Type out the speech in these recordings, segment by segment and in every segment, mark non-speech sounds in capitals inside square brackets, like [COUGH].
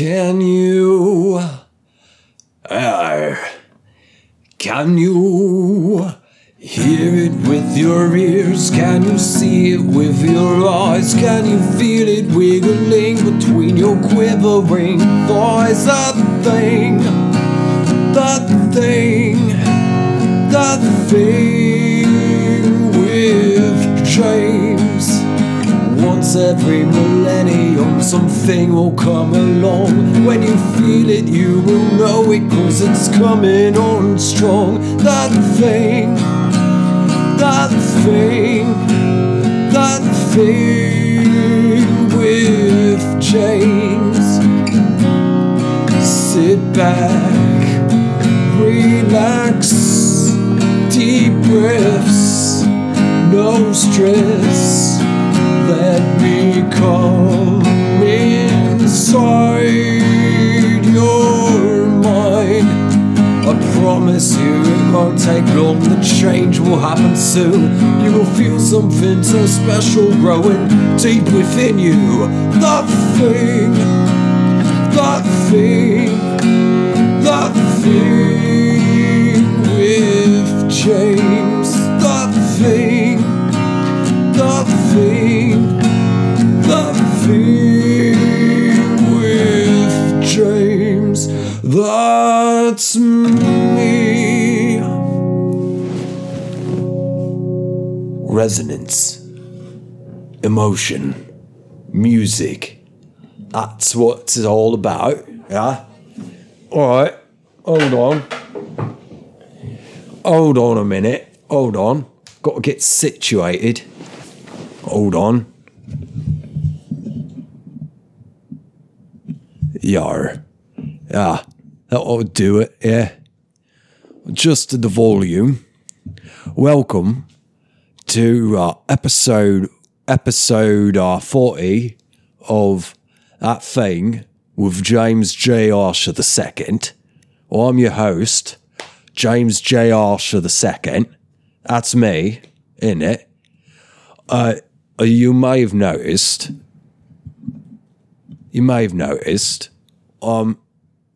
Can you? Uh, can you hear it with your ears? Can you see it with your eyes? Can you feel it wiggling between your quivering thighs? That thing, that thing, that thing with James. Once every millennium, something will come along. When you feel it, you will know it, cause it's coming on strong. That thing, that thing, that thing with James. Sit back, relax, deep breaths, no stress. Let me come inside your mind. I promise you it won't take long, the change will happen soon. You will feel something so special growing deep within you. That thing, that thing, that thing with James. That thing, that thing, that thing That's me. Resonance, emotion, music. That's what it's all about, yeah? Alright, hold on. Hold on a minute. Hold on. Got to get situated. Hold on. Yar. Yeah, that would do it, yeah. Just the volume. Welcome to uh, episode episode uh, 40 of that thing with James J. Archer II. Well, I'm your host, James J. Archer II. That's me, in it. Uh, you may have noticed. You may have noticed. Um,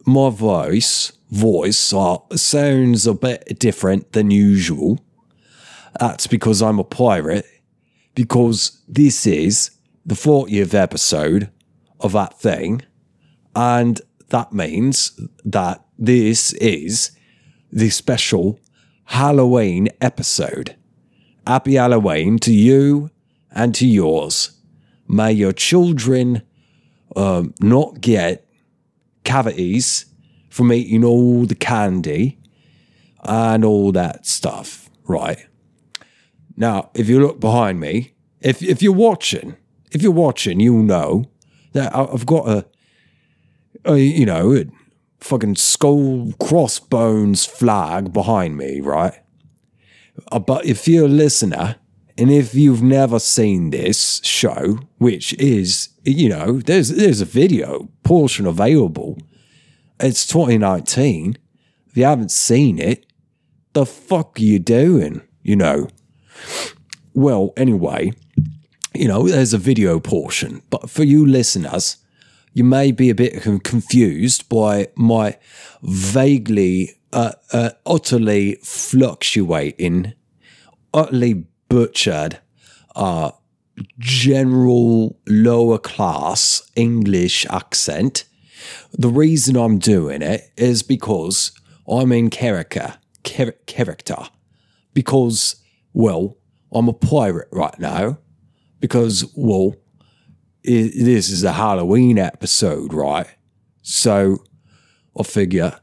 my voice voice uh, sounds a bit different than usual. That's because I'm a pirate. Because this is the 40th episode of that thing, and that means that this is the special Halloween episode. Happy Halloween to you and to yours. May your children um, not get cavities from eating all the candy and all that stuff, right? Now, if you look behind me, if if you're watching, if you're watching, you'll know that I've got a, a you know, a fucking skull crossbones flag behind me, right? Uh, but if you're a listener and if you've never seen this show, which is, you know, there's there's a video portion available. It's 2019. If you haven't seen it, the fuck are you doing? You know. Well, anyway, you know, there's a video portion, but for you listeners, you may be a bit confused by my vaguely, uh, uh, utterly fluctuating, utterly butchered, general lower class English accent. The reason I'm doing it is because I'm in character, char- character, because, well, I'm a pirate right now, because, well, i this is a Halloween episode, right? So I figure,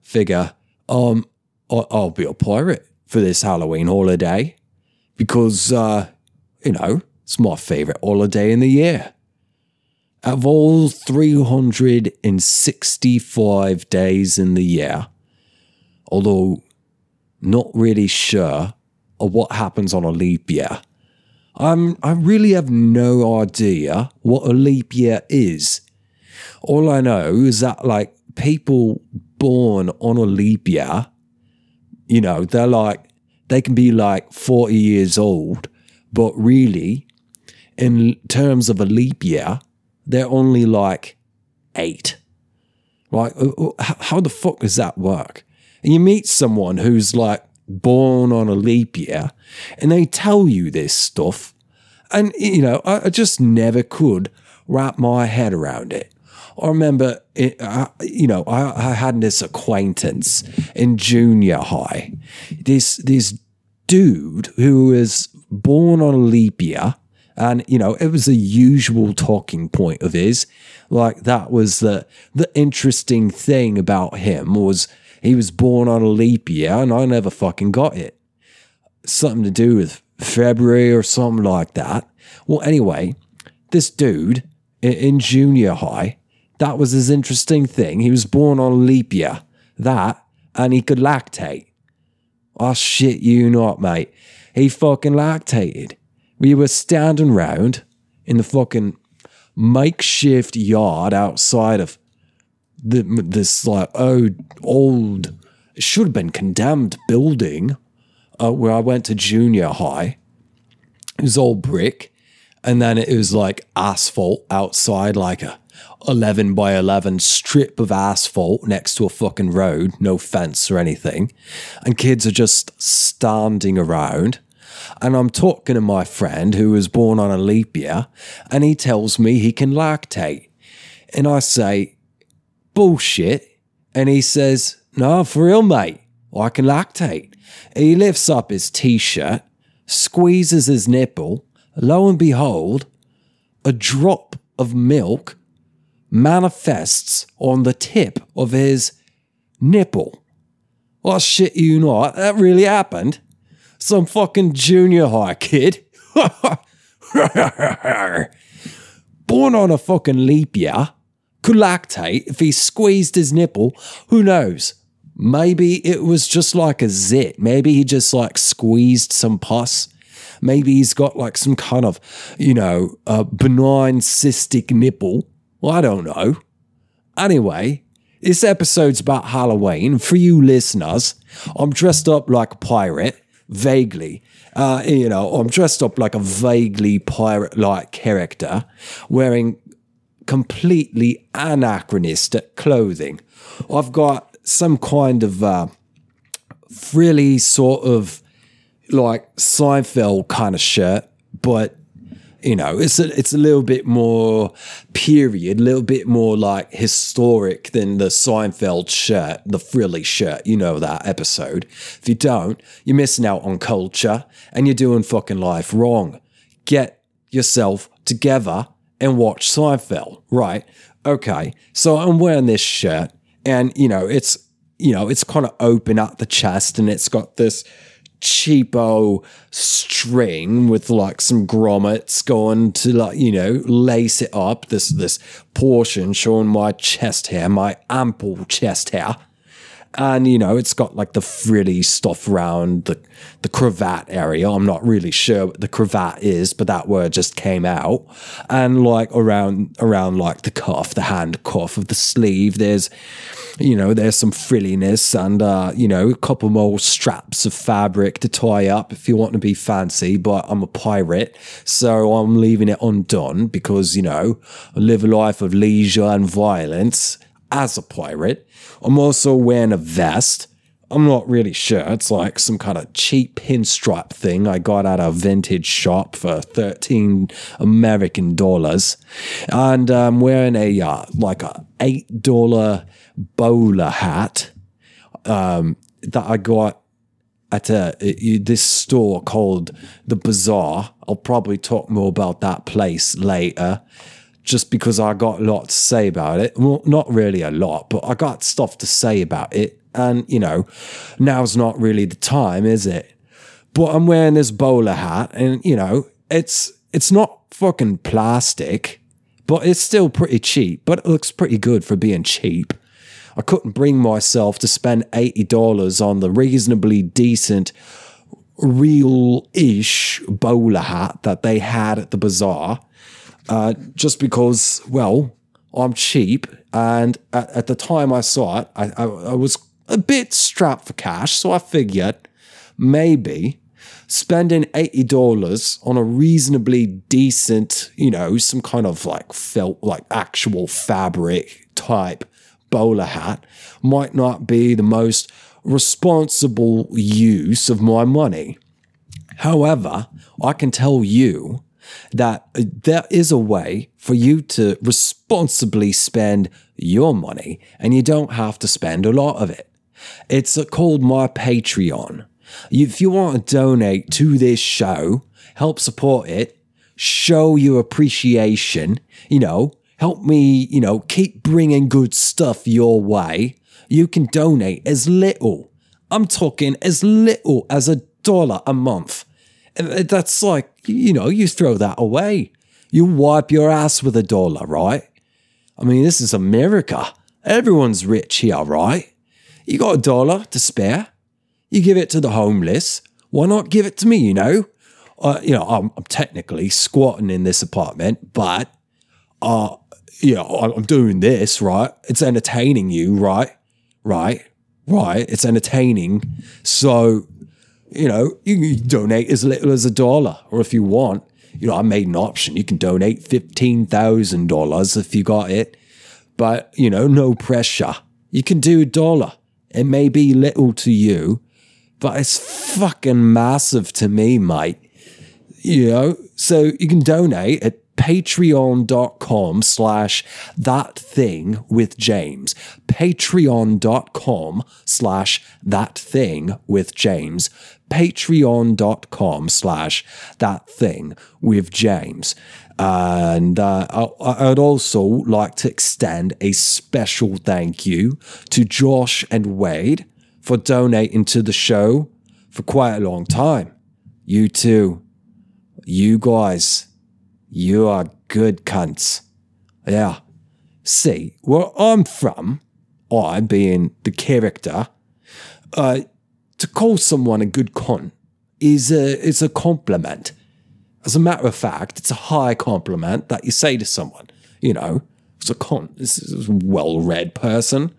figure, um, I'll be a pirate for this Halloween holiday because, uh, you know, it's my favorite holiday in the year. Out of all 365 days in the year, although not really sure of what happens on a leap year, I'm, I really have no idea what a leap year is. All I know is that, like, people born on a leap year, you know, they're like, they can be like 40 years old, but really, in terms of a leap year, they're only like eight. Like, uh, uh, how the fuck does that work? And you meet someone who's like born on a leap year and they tell you this stuff. And, you know, I just never could wrap my head around it. I remember, it, uh, you know, I, I had this acquaintance in junior high. This this dude who was born on a leap year, and you know, it was a usual talking point of his. Like that was the the interesting thing about him was he was born on a leap year, and I never fucking got it. Something to do with February or something like that. Well, anyway, this dude in junior high that was his interesting thing. He was born on leap year. That, and he could lactate. Oh, shit, you not, mate. He fucking lactated. We were standing round in the fucking makeshift yard outside of the, this, like, old, old, should have been condemned building uh, where I went to junior high. It was all brick. And then it was like asphalt outside, like a 11 by 11 strip of asphalt next to a fucking road, no fence or anything. And kids are just standing around. And I'm talking to my friend who was born on a leap year, and he tells me he can lactate. And I say, bullshit. And he says, no, for real, mate, I can lactate. He lifts up his t shirt, squeezes his nipple. Lo and behold, a drop of milk manifests on the tip of his nipple. Well, shit, you know, that really happened. Some fucking junior high kid. [LAUGHS] Born on a fucking leap year, could lactate if he squeezed his nipple. Who knows? Maybe it was just like a zit. Maybe he just like squeezed some pus. Maybe he's got like some kind of, you know, benign cystic nipple well, I don't know. Anyway, this episode's about Halloween. For you listeners, I'm dressed up like a pirate, vaguely. Uh, you know, I'm dressed up like a vaguely pirate like character, wearing completely anachronistic clothing. I've got some kind of uh, frilly sort of like Seinfeld kind of shirt, but you know, it's a, it's a little bit more period, a little bit more like historic than the Seinfeld shirt, the frilly shirt. You know that episode. If you don't, you're missing out on culture and you're doing fucking life wrong. Get yourself together and watch Seinfeld, right? Okay, so I'm wearing this shirt and, you know, it's, you know, it's kind of open at the chest and it's got this cheapo string with like some grommets going to like you know lace it up. This this portion showing my chest hair my ample chest hair and you know it's got like the frilly stuff around the the cravat area. I'm not really sure what the cravat is but that word just came out. And like around around like the cuff the hand cuff of the sleeve there's you know there's some frilliness and uh you know a couple more straps of fabric to tie up if you want to be fancy but i'm a pirate so i'm leaving it undone because you know I live a life of leisure and violence as a pirate. I'm also wearing a vest. I'm not really sure. It's like some kind of cheap pinstripe thing I got at a vintage shop for 13 American dollars. And I'm wearing a uh, like a $8 bowler hat um, that I got at a, this store called The Bazaar. I'll probably talk more about that place later just because I got a lot to say about it. Well, not really a lot, but I got stuff to say about it. And, you know, now's not really the time, is it? But I'm wearing this bowler hat and, you know, it's it's not fucking plastic, but it's still pretty cheap, but it looks pretty good for being cheap. I couldn't bring myself to spend $80 on the reasonably decent real-ish bowler hat that they had at the bazaar uh, just because, well, I'm cheap. And at, at the time I saw it, I, I, I, was a bit strapped for cash. So I figured maybe spending $80 on a reasonably decent, you know, some kind of like felt like actual fabric type bowler hat might not be the most responsible use of my money. However, I can tell you that uh, there is a way for you to responsibly spend your money and you don't have to spend a lot of it. It's uh, called my Patreon. If you want to donate to this show, help support it, show your appreciation, you know, help me, you know, keep bringing good stuff your way, you can donate as little. I'm talking as little as a dollar a month. Uh, that's like, you know, you throw that away. You wipe your ass with a dollar, right? I mean, this is America. Everyone's rich here, right? You got a dollar to spare. You give it to the homeless. Why not give it to me, you know? Uh, you know, I'm, I'm, technically squatting in this apartment, but, uh, you know, I'm doing this, right? It's entertaining you, right? Right? Right? It's entertaining. So, you know, you can donate as little as a dollar, or if you want, you know, I made an option. You can donate $15,000 if you got it, but, you know, no pressure. You can do a dollar. It may be little to you, but it's fucking massive to me, mate. You know, so you can donate at patreon.com slash that thing with James. Patreon.com slash that thing with James. Patreon.com slash that thing with James. And uh, I'd also like to extend a special thank you to Josh and Wade for donating to the show for quite a long time. You too. You guys you are good cunts. Yeah. See, where I'm from, I being the character, uh, to call someone a good con is a, is a compliment. As a matter of fact, it's a high compliment that you say to someone, you know, it's a cunt. This is a well-read person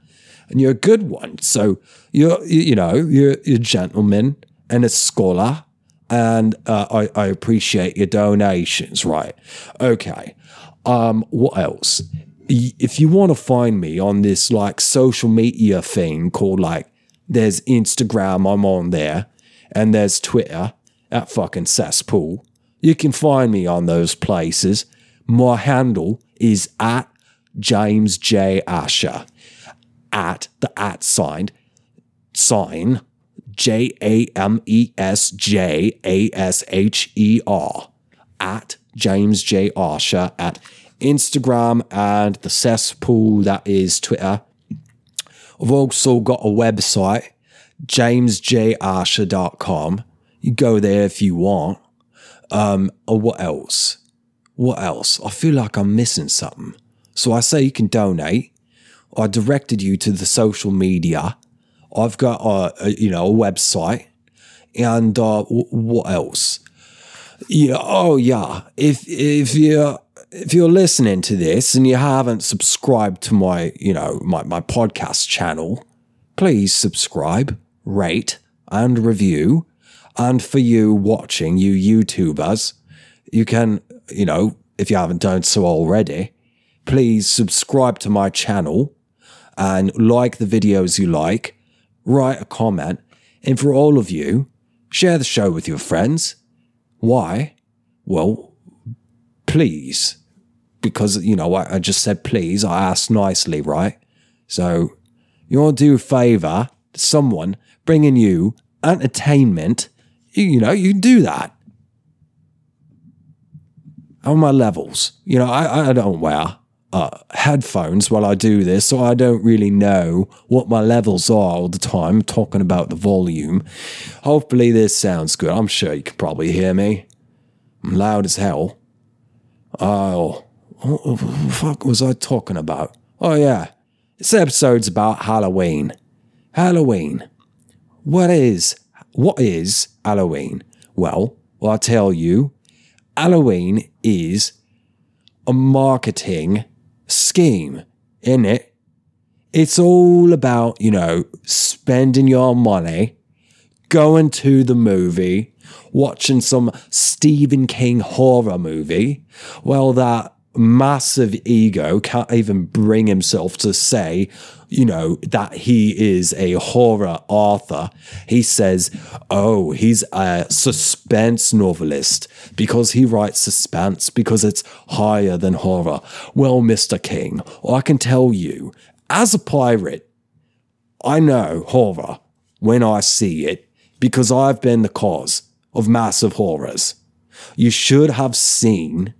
and you're a good one. So you're, you know, you're, you're a gentleman and a scholar and uh, I, I, appreciate your donations. Right. Okay. Um, what else? If you want to find me on this like social media thing called like, there's Instagram, I'm on there, and there's Twitter at fucking cesspool. You can find me on those places. My handle is at James J. Asher, at the at sign, sign J A M E S J A S H E R at James J. Asher at Instagram and the cesspool that is Twitter. I've also got a website, jamesjarcher.com. You go there if you want. Um, or what else? What else? I feel like I'm missing something. So I say you can donate. I directed you to the social media I've got a, a you know a website, and uh, w- what else? Yeah. Oh yeah. If if you if you're listening to this and you haven't subscribed to my you know my my podcast channel, please subscribe, rate, and review. And for you watching, you YouTubers, you can you know if you haven't done so already, please subscribe to my channel and like the videos you like write a comment, and for all of you, share the show with your friends. Why? Well, please. Because, you know, I, I just said please. I asked nicely, right? So, you want to do a favor to someone bringing you entertainment, you, you know, you can do that. On my levels, you know, I, I don't wear uh, headphones while I do this, so I don't really know what my levels are all the time, talking about the volume. Hopefully, this sounds good. I'm sure you can probably hear me. I'm loud as hell. Oh, what the fuck was I talking about? Oh, yeah. This episode's about Halloween. Halloween. What is, what is Halloween? Well, I'll tell you. Halloween is a marketing scheme, in it? It's all about, you know, spending your money, going to the movie, watching some Stephen King horror movie. Well, that massive ego can't even bring himself to say, you know, that he is a horror author. He says, oh, he's a suspense novelist because he writes suspense because it's higher than horror. Well, Mr. King, I can tell you, as a pirate, I know horror when I see it because I've been the cause of massive horrors. You should have seen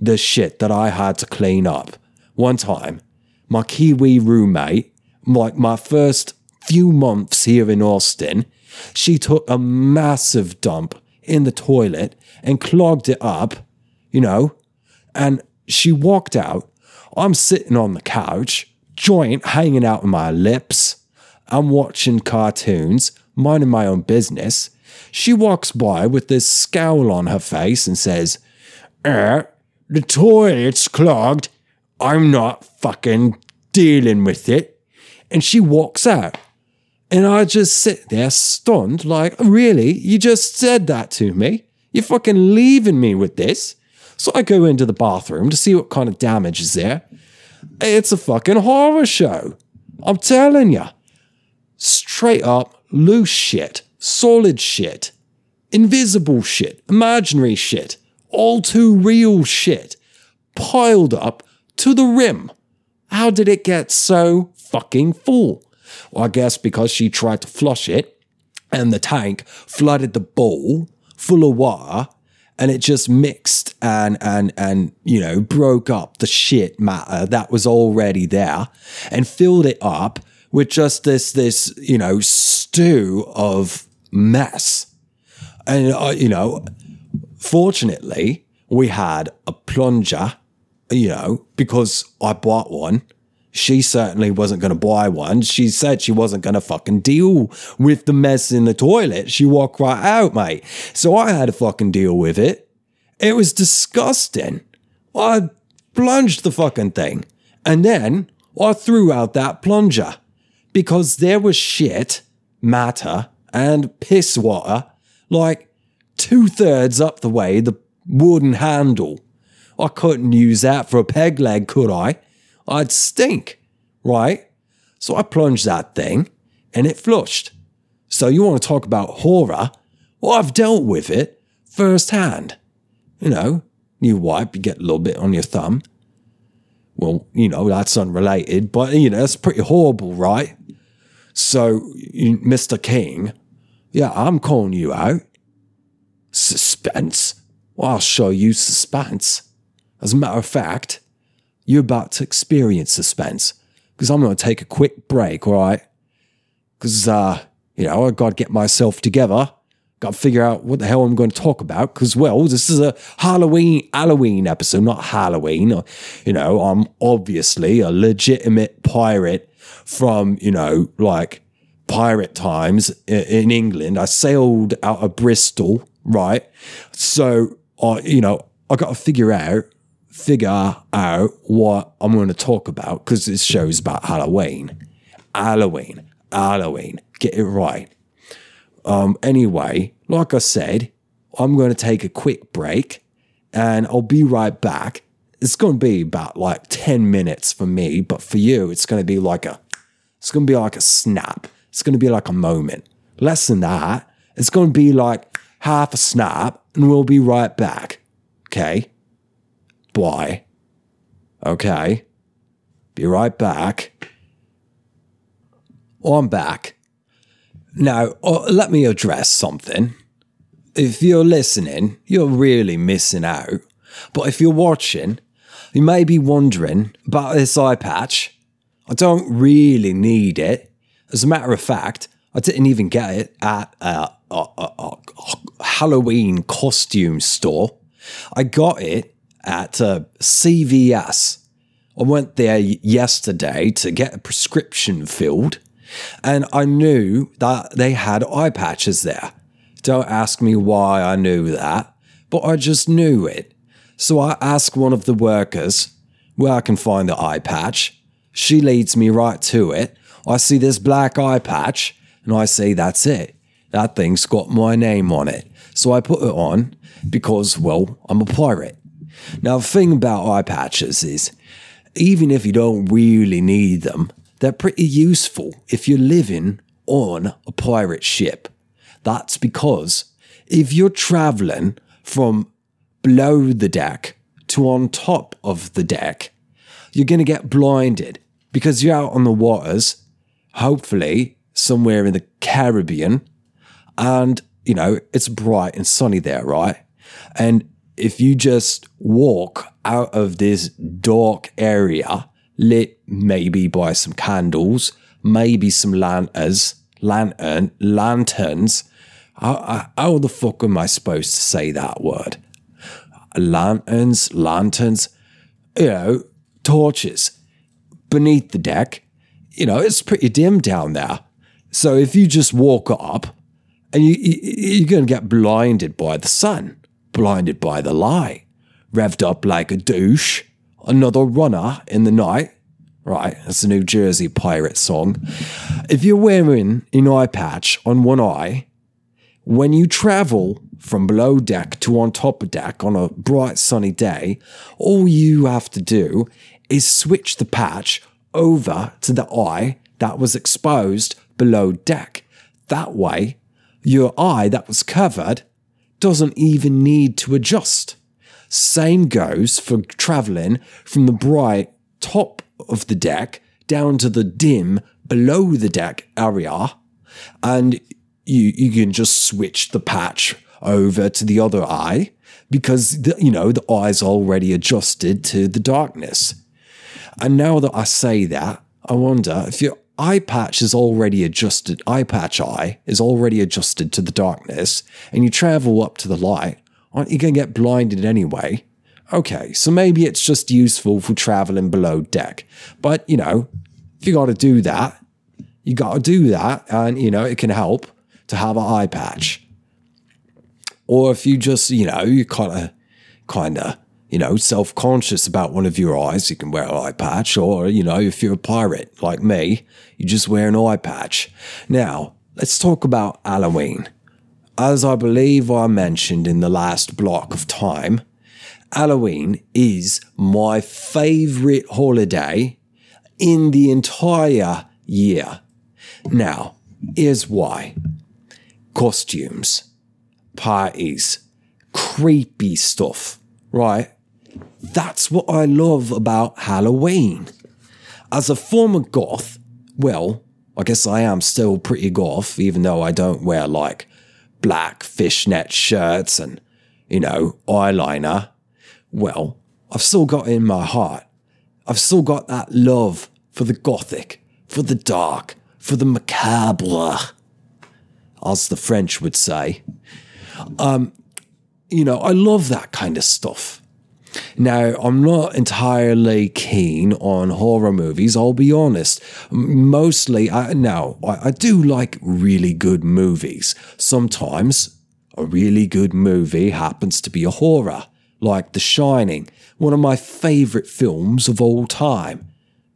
the shit that I had to clean up. One time, my Kiwi roommate, like my first few months here in Austin, she took a massive dump in the toilet and clogged it up, you know, and she walked out. I'm sitting on the couch, joint hanging out of my lips. I'm watching cartoons, minding my own business. She walks by with this scowl on her face and says, Er, the toilet's clogged. I'm not fucking dealing with it. And she walks out. And I just sit there stunned, like, really? You just said that to me? You're fucking leaving me with this? So I go into the bathroom to see what kind of damage is there. It's a fucking horror show. I'm telling you. Straight up loose shit, solid shit, invisible shit, imaginary shit all too real shit piled up to the rim. How did it get so fucking full? Well, I guess because she tried to flush it and the tank flooded the bowl full of water and it just mixed and and and you know broke up the shit matter that was already there and filled it up with just this this you know stew of mess and uh, you know Fortunately, we had a plunger, you know, because I bought one. She certainly wasn't going to buy one. She said she wasn't going to fucking deal with the mess in the toilet. She walked right out, mate. So I had to fucking deal with it. It was disgusting. I plunged the fucking thing. And then I threw out that plunger because there was shit, matter, and piss water like two thirds up the way the wooden handle. I couldn't use that for a peg leg, could I? I'd stink, right? So I plunged that thing and it flushed. So you want to talk about horror? Well, I've dealt with it firsthand. You know, you wipe, you get a little bit on your thumb. Well, you know, that's unrelated, but you know, that's pretty horrible, right? So, Mr. King, yeah, I'm calling you out. Suspense? Well, I'll show you suspense. As a matter of fact, you're about to experience suspense because I'm going to take a quick break, all right? Because, uh, you know, I got to get myself together. Got to figure out what the hell I'm going to talk about because, well, this is a Halloween Halloween episode, not Halloween. You know, I'm obviously a legitimate pirate from, you know, like pirate times in England. I sailed out of Bristol right? So I, you know, I got to figure out figure out what I'm going to talk about because this show's about Halloween, Halloween, Halloween. Get it right. Um, anyway, like I said, I'm going to take a quick break and I'll be right back. It's going to be about like 10 minutes for me, but for you, it's going to be like a, it's going to be like a snap. It's going to be like a moment. Less than that. It's going to be like half a snap and we'll be right back. Okay? Bye. Okay. Be right back. I'm back. Now, uh, let me address something. If you're listening, you're really missing out. But if you're watching, you may be wondering about this eye patch. I don't really need it. As a matter of fact, I didn't even get it at uh, a, Halloween costume store. I got it at uh, CVS. I went there yesterday to get a prescription filled, and I knew that they had eye patches there. Don't ask me why I knew that, but I just knew it. So I asked one of the workers where I can find the eye patch. She leads me right to it. I see this black eye patch, and I say, That's it. That thing's got my name on it. So I put it on because, well, I'm a pirate. Now, the thing about eye patches is, even if you don't really need them, they're pretty useful if you're living on a pirate ship. That's because if you're traveling from below the deck to on top of the deck, you're going to get blinded because you're out on the waters, hopefully somewhere in the Caribbean, and you know, it's bright and sunny there, right? And if you just walk out of this dark area, lit maybe by some candles, maybe some lanterns, lantern, lanterns. How, how the fuck am I supposed to say that word? Lanterns, lanterns, you know, torches beneath the deck. You know, it's pretty dim down there. So if you just walk up and you, you, are going to get blinded by the sun, blinded by the light, revved up like a douche, another runner in the night. Right, that's a New Jersey pirate song. If you're wearing an eye patch on one eye, when you travel from below deck to on top of deck on a bright sunny day, all you have to do is switch the patch over to the eye that was exposed below deck. That way, your eye that was covered doesn't even need to adjust. Same goes for traveling from the bright top of the deck down to the dim below the deck area. And you, you can just switch the patch over to the other eye because, the, you know, the eye's already adjusted to the darkness. And now that I say that, I wonder if your eye patch is already adjusted, eye patch eye is already adjusted to the darkness, and you travel up to the light, aren't you going to get blinded anyway? Okay, so maybe it's just useful for traveling below deck. But, you know, if you got to do that, you got to do that, and, you know, it can help to have an eye patch. Or if you just, you know, you kind of, kind of you know, self conscious about one of your eyes, you can wear an eye patch. Or, you know, if you're a pirate like me, you just wear an eye patch. Now, let's talk about Halloween. As I believe I mentioned in the last block of time, Halloween is my favorite holiday in the entire year. Now, here's why costumes, parties, creepy stuff, right? That's what I love about Halloween. As a former goth, well, I guess I am still pretty goth, even though I don't wear like black fishnet shirts and, you know, eyeliner. Well, I've still got in my heart. I've still got that love for the gothic, for the dark, for the macabre, as the French would say. Um, you know, I love that kind of stuff. Now, I'm not entirely keen on horror movies, I'll be honest. Mostly, I, now, I, I do like really good movies. Sometimes a really good movie happens to be a horror, like The Shining, one of my favourite films of all time.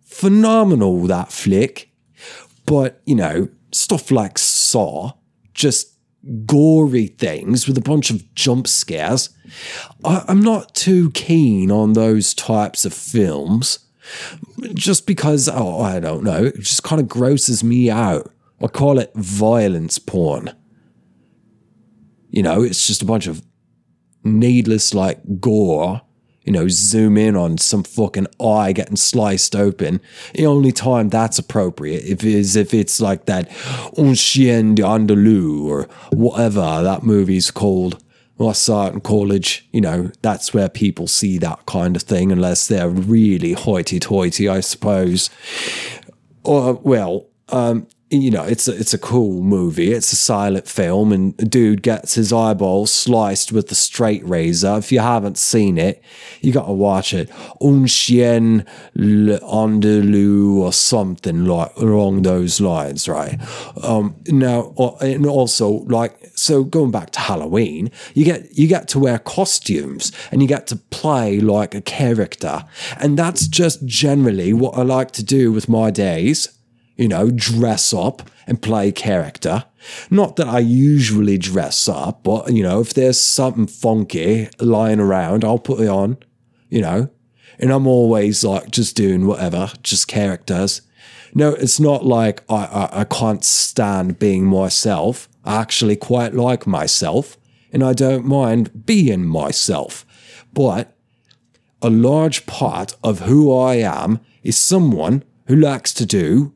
Phenomenal, that flick. But, you know, stuff like Saw, just gory things with a bunch of jump scares. I, am not too keen on those types of films just because, oh, I don't know, it just kind of grosses me out. I call it violence porn. You know, it's just a bunch of needless, like, gore you know, zoom in on some fucking eye getting sliced open. The only time that's appropriate if is if it's like that Un Chien d'Andalou or whatever that movie's called. Well, I saw it in college. You know, that's where people see that kind of thing, unless they're really hoity-toity, I suppose. Or well, um, you know, it's a, it's a cool movie. It's a silent film, and dude gets his eyeballs sliced with the straight razor. If you haven't seen it, you got to watch it. Un chien andalou or something like along those lines, right? Um, now, and also like so, going back to Halloween, you get you get to wear costumes and you get to play like a character, and that's just generally what I like to do with my days you know, dress up and play character. Not that I usually dress up, but you know, if there's something funky lying around, I'll put it on, you know. And I'm always like just doing whatever, just characters. No, it's not like I, I, I can't stand being myself. I actually quite like myself, and I don't mind being myself. But a large part of who I am is someone who likes to do,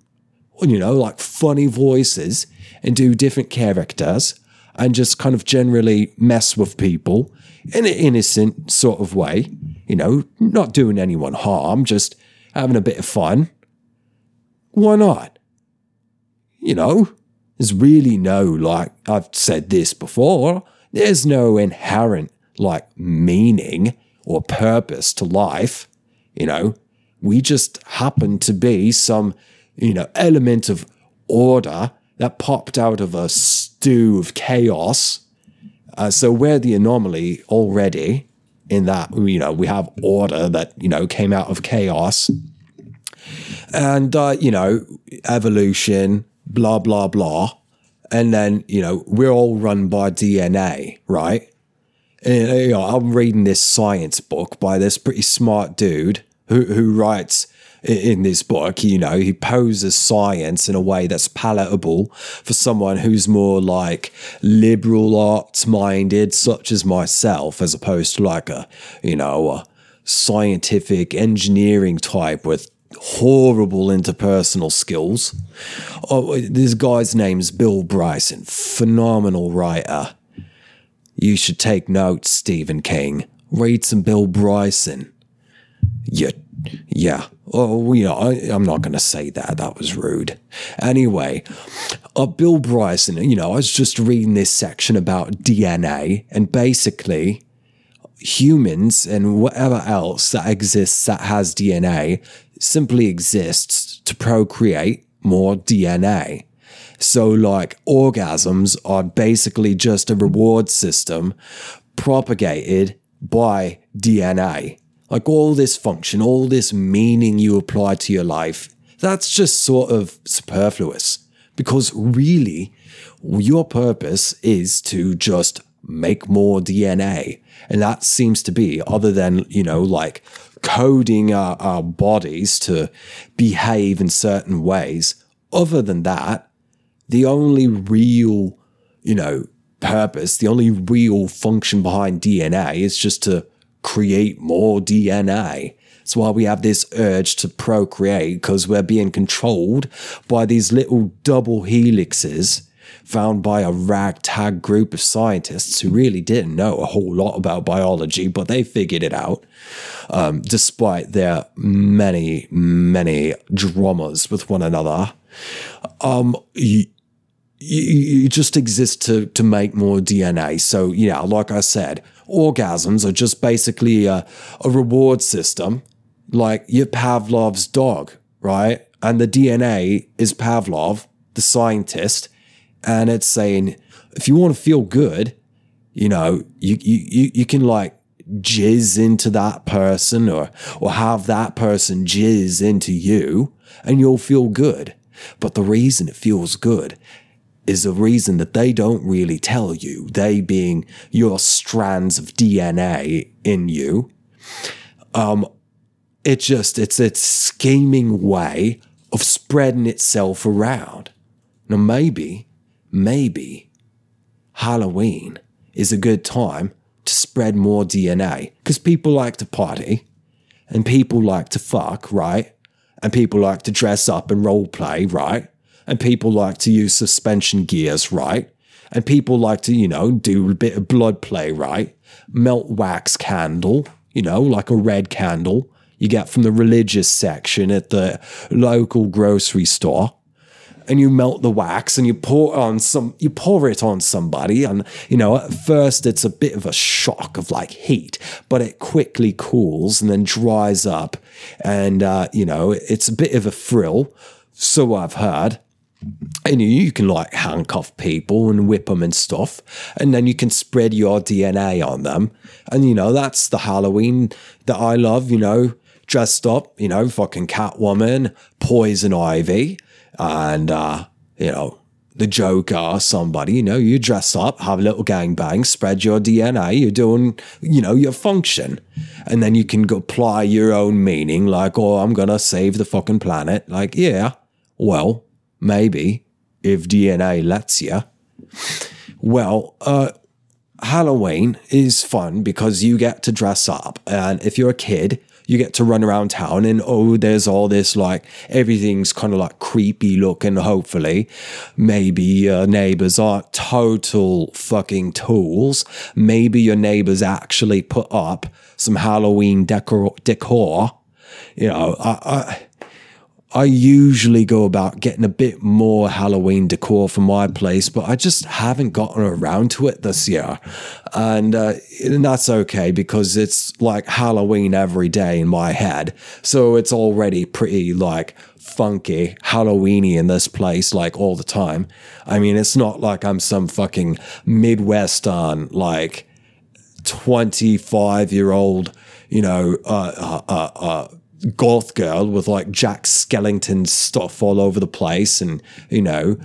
you know, like funny voices and do different characters and just kind of generally mess with people in an innocent sort of way, you know, not doing anyone harm, just having a bit of fun. Why not? You know, there's really no, like, I've said this before, there's no inherent, like, meaning or purpose to life. You know, we just happen to be some, you know, element of order that popped out of a stew of chaos. Uh, so we're the anomaly already in that, you know, we have order that, you know, came out of chaos. And, uh, you know, evolution, blah, blah, blah. And then, you know, we're all run by DNA, right? And, you know, I'm reading this science book by this pretty smart dude who, who writes in this book, you know, he poses science in a way that's palatable for someone who's more like liberal arts minded, such as myself, as opposed to like a, you know, a scientific engineering type with horrible interpersonal skills. Oh, this guy's name's Bill Bryson, phenomenal writer. You should take notes, Stephen King. Read some Bill Bryson. Yeah, yeah. Oh, you know, I, am not going to say that. That was rude. Anyway, uh, Bill Bryson, you know, I was just reading this section about DNA, and basically, humans and whatever else that exists that has DNA simply exists to procreate more DNA. So, like, orgasms are basically just a reward system propagated by DNA. Like, all this function, all this meaning you apply to your life, that's just sort of superfluous. Because really, your purpose is to just make more DNA. And that seems to be, other than, you know, like coding our, our bodies to behave in certain ways, other than that, the only real, you know, purpose, the only real function behind DNA is just to create more DNA. That's why we have this urge to procreate because we're being controlled by these little double helixes found by a ragtag group of scientists who really didn't know a whole lot about biology, but they figured it out, um, despite their many, many dramas with one another. Um, you, you, just exist to, to make more DNA. So, yeah, like I said, orgasms are just basically a, a reward system, like your Pavlov's dog, right? And the DNA is Pavlov, the scientist and it's saying if you want to feel good, you know, you you you can like jizz into that person or or have that person jizz into you and you'll feel good. But the reason it feels good is a reason that they don't really tell you, they being your strands of DNA in you. Um, it just, it's a scheming way of spreading itself around. Now, maybe maybe Halloween is a good time to spread more DNA because people like to party and people like to fuck, right? And people like to dress up and role play, right? And people like to use suspension gears, right? And people like to, you know, do a bit of blood play, right? Melt wax candle, you know, like a red candle you get from the religious section at the local grocery store and you melt the wax and you pour on some you pour it on somebody and you know at first it's a bit of a shock of like heat but it quickly cools and then dries up and uh, you know it's a bit of a frill so i've heard and you can like handcuff people and whip them and stuff and then you can spread your dna on them and you know that's the halloween that i love you know dressed up you know fucking catwoman poison ivy and uh, you know the Joker, somebody, you know, you dress up, have a little gangbang, spread your DNA, you're doing, you know, your function. And then you can apply your own meaning, like, oh, I'm to save the fucking planet. Like, yeah, well, maybe if DNA lets you. Well, uh, Halloween is fun because you get to dress up. And if you're a kid, you get to run around town and oh, there's all this like everything's kind of like creepy looking, hopefully. Maybe your neighbors aren't total fucking tools. Maybe your neighbors actually put up some Halloween decor. decor. You know, I, I I usually go about getting a bit more Halloween decor for my place, but I just haven't gotten around to it this year. And, uh, and that's okay because it's like Halloween every day in my head. So it's already pretty like funky, Halloweeny in this place like all the time. I mean, it's not like I'm some fucking Midwestern, like 25 year old, you know, uh, uh, uh, uh goth girl with like Jack Skellington stuff all over the place and you know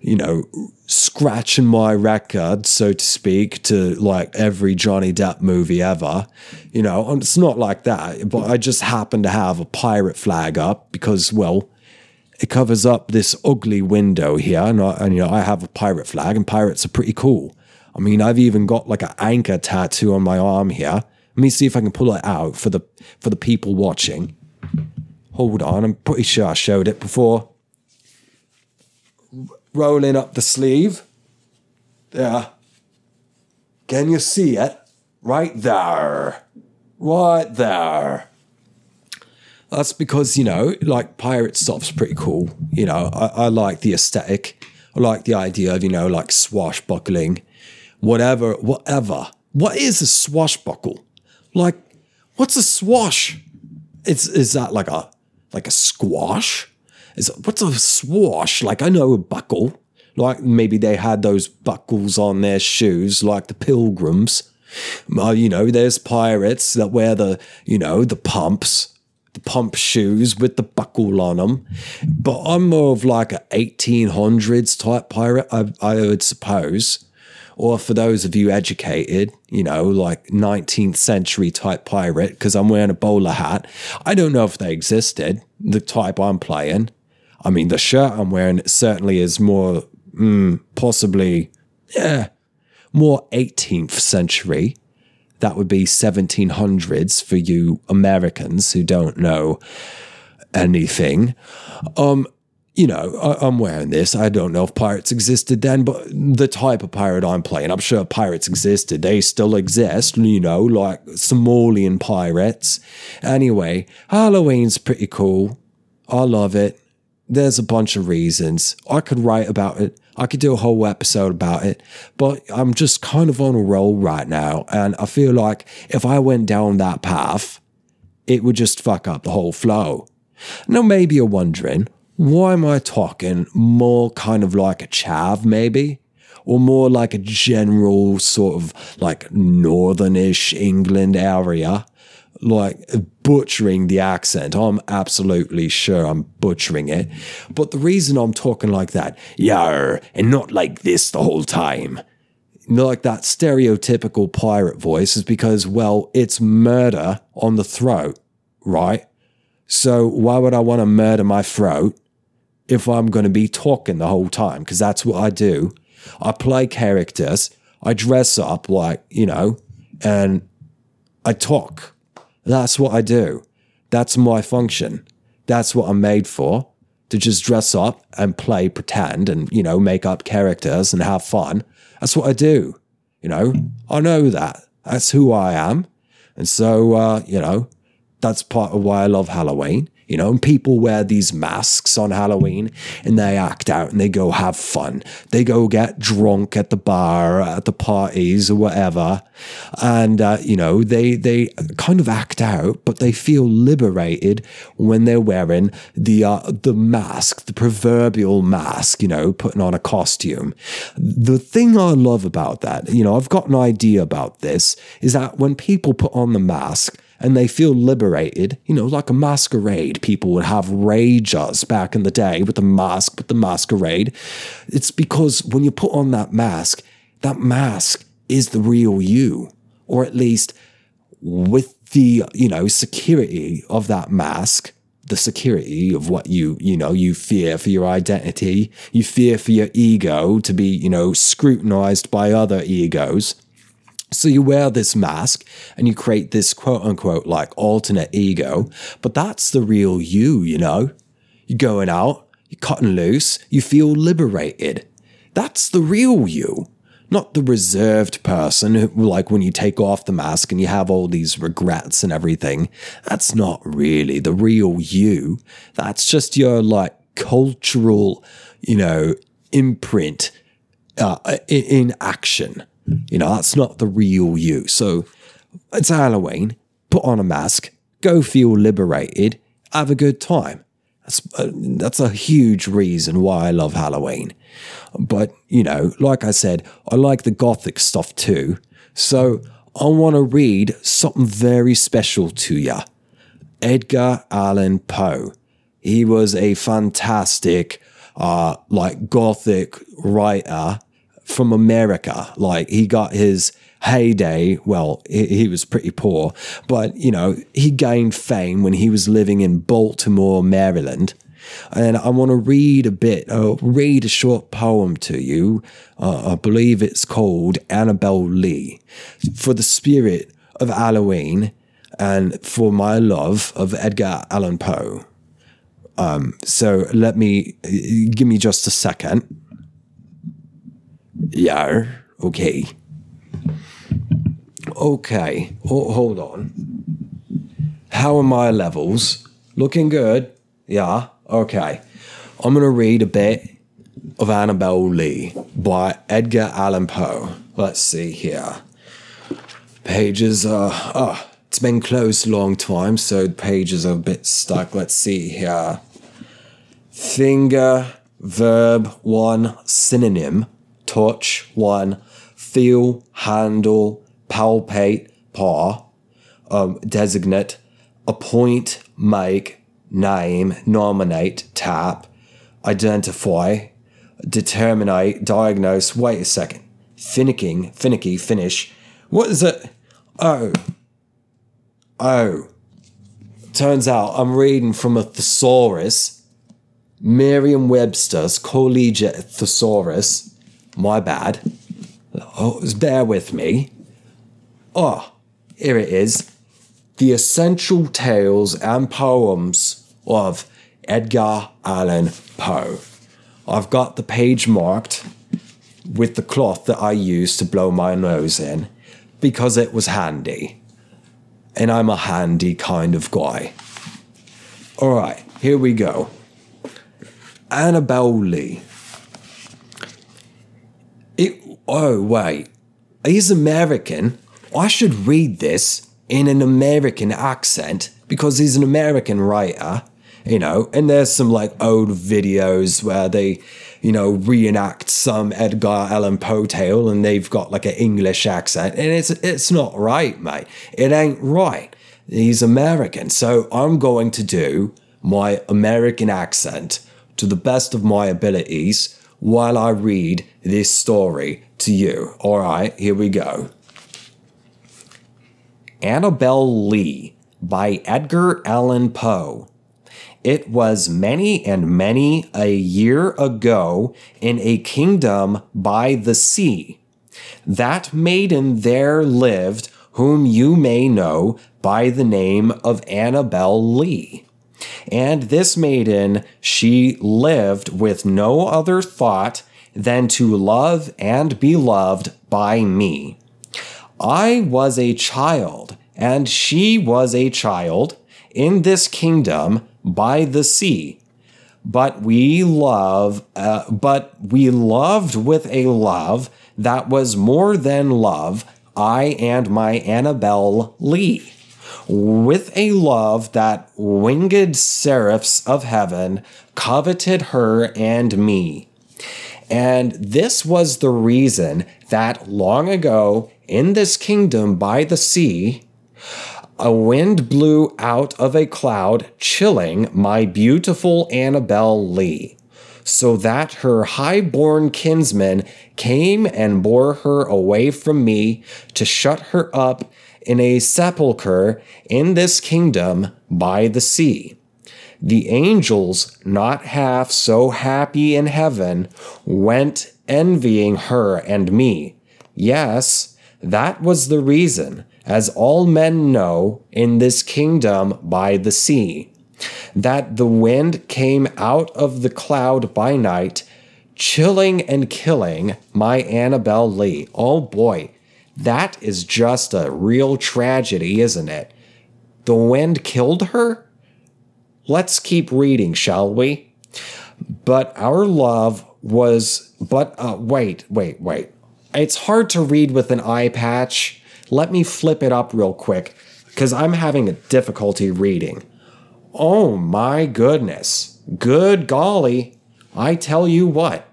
you know scratching my record so to speak to like every Johnny Depp movie ever. You know and it's not like that but I just happen to have a pirate flag up because well it covers up this ugly window here and, I, and you know I have a pirate flag and pirates are pretty cool. I mean I've even got like an anchor tattoo on my arm here. Let me see if I can pull it out for the for the people watching Hold on, I'm pretty sure I showed it before. Rolling up the sleeve. There. Can you see it? Right there. Right there. That's because, you know, like pirate stuff's pretty cool. You know, I, I like the aesthetic. I like the idea of, you know, like swashbuckling. Whatever, whatever. What is a swashbuckle? Like, what's a swash? It's is that like a like a squash? Is what's a swash? Like I know a buckle. Like maybe they had those buckles on their shoes, like the pilgrims. Uh, you know, there's pirates that wear the, you know, the pumps, the pump shoes with the buckle on them. But I'm more of like a 1800s type pirate, I, I would suppose or for those of you educated, you know, like 19th century type pirate, because I'm wearing a bowler hat. I don't know if they existed, the type I'm playing. I mean, the shirt I'm wearing certainly is more, mm, possibly, yeah, more 18th century. That would be 1700s for you Americans who don't know anything. Um, you know, I, am wearing this. I don't know if pirates existed then, but the type of pirate I'm playing, I'm sure pirates existed. They still exist, you know, like Somalian pirates. Anyway, Halloween's pretty cool. I love it. There's a bunch of reasons. I could write about it. I could do a whole episode about it, but I'm just kind of on a roll right now. And I feel like if I went down that path, it would just fuck up the whole flow. Now, maybe you're wondering, why am I talking more kind of like a chav, maybe? Or more like a general sort of like northernish England area? Like butchering the accent. I'm absolutely sure I'm butchering it. But the reason I'm talking like that, yar, and not like this the whole time, like that stereotypical pirate voice, is because, well, it's murder on the throat, right? So why would I want to murder my throat if I'm going to be talking the whole time, because that's what I do. I play characters, I dress up like, you know, and I talk. That's what I do. That's my function. That's what I'm made for to just dress up and play pretend and, you know, make up characters and have fun. That's what I do. You know, I know that. That's who I am. And so, uh, you know, that's part of why I love Halloween you know, and people wear these masks on Halloween and they act out and they go have fun. They go get drunk at the bar, at the parties or whatever. And, uh, you know, they, they kind of act out, but they feel liberated when they're wearing the, uh, the mask, the proverbial mask, you know, putting on a costume. The thing I love about that, you know, I've got an idea about this is that when people put on the mask, and they feel liberated, you know, like a masquerade. People would have ragers back in the day with the mask, with the masquerade. It's because when you put on that mask, that mask is the real you, or at least with the, you know, security of that mask, the security of what you, you know, you fear for your identity, you fear for your ego to be, you know, scrutinized by other egos. So you wear this mask and you create this quote unquote like alternate ego, but that's the real you, you know? You're going out, you're cutting loose, you feel liberated. That's the real you, not the reserved person who, like when you take off the mask and you have all these regrets and everything. That's not really the real you. That's just your like cultural, you know, imprint uh, in, in action you know, that's not the real you. So it's Halloween. Put on a mask, go feel liberated, have a good time. That's uh, that's a huge reason why I love Halloween. But, you know, like I said, I like the gothic stuff too. So I want to read something very special to you. Edgar Allan Poe. He was a fantastic, uh, like gothic writer from America. Like he got his heyday. Well, he, he, was pretty poor, but you know, he gained fame when he was living in Baltimore, Maryland. And I want to read a bit, uh, read a short poem to you. Uh, I believe it's called Annabel Lee for the spirit of Halloween and for my love of Edgar Allan Poe. Um, so let me give me just a second. Yeah, okay. Okay, hold on. How are my levels? Looking good? Yeah, okay. I'm going to read a bit of Annabel Lee by Edgar Allan Poe. Let's see here. Pages are. Oh, it's been closed a long time, so pages are a bit stuck. Let's see here. Finger, verb, one, synonym touch, one, feel, handle, palpate, paw, um, designate, appoint, make, name, nominate, tap, identify, determinate, diagnose. Wait a second. Finicking, finicky, finish. What is it? Oh. Oh. Turns out I'm reading from a thesaurus, Merriam Webster's Collegiate Thesaurus, my bad. Oh, bear with me. Oh, here it is. The Essential Tales and Poems of Edgar Allan Poe. I've got the page marked with the cloth that I used to blow my nose in because it was handy. And I'm a handy kind of guy. All right, here we go. Annabel Lee oh, wait, he's American. I should read this in an American accent because he's an American writer, you know, and there's some like old videos where they, you know, reenact some Edgar Allan Poe tale and they've got like an English accent and it's it's not right, mate. It ain't right. He's American. So I'm going to do my American accent to the best of my abilities while I read this story to you. All right, here we go. Annabel Lee by Edgar Allan Poe. It was many and many a year ago in a kingdom by the sea. That maiden there lived, whom you may know by the name of Annabel Lee. And this maiden, she lived with no other thought than to love and be loved by me. I was a child, and she was a child in this kingdom by the sea. But we love, uh, but we loved with a love that was more than love, I and my Annabel Lee, with a love that winged seraphs of heaven coveted her and me. And this was the reason that long ago in this kingdom by the sea, a wind blew out of a cloud, chilling my beautiful Annabel Lee, so that her high-born kinsman came and bore her away from me to shut her up in a sepulchre in this kingdom by the sea. The angels, not half so happy in heaven, went envying her and me. Yes, that was the reason, as all men know, in this kingdom by the sea, that the wind came out of the cloud by night, chilling and killing my Annabel Lee. Oh boy, that is just a real tragedy, isn't it? The wind killed her? Let's keep reading, shall we? But our love was, but uh, wait, wait, wait. It's hard to read with an eye patch. Let me flip it up real quick because I'm having a difficulty reading. Oh my goodness. Good golly. I tell you what.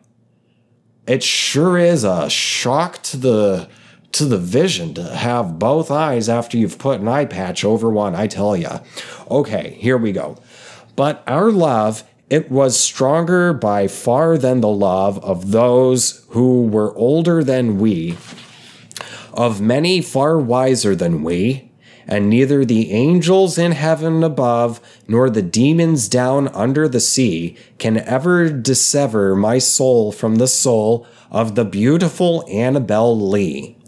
It sure is a shock to the to the vision to have both eyes after you've put an eye patch over one, I tell ya. Okay, here we go. But our love, it was stronger by far than the love of those who were older than we, of many far wiser than we, and neither the angels in heaven above nor the demons down under the sea can ever dissever my soul from the soul of the beautiful Annabel Lee.